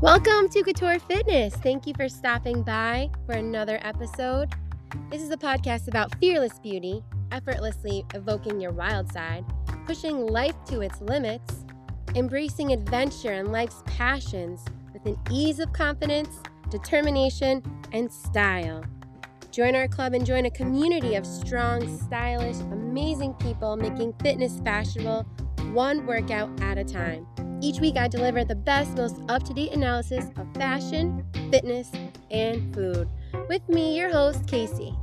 Welcome to Couture Fitness. Thank you for stopping by for another episode. This is a podcast about fearless beauty, effortlessly evoking your wild side, pushing life to its limits, embracing adventure and life's passions with an ease of confidence, determination, and style. Join our club and join a community of strong, stylish, amazing people making fitness fashionable one workout at a time. Each week, I deliver the best, most up to date analysis of fashion, fitness, and food. With me, your host, Casey.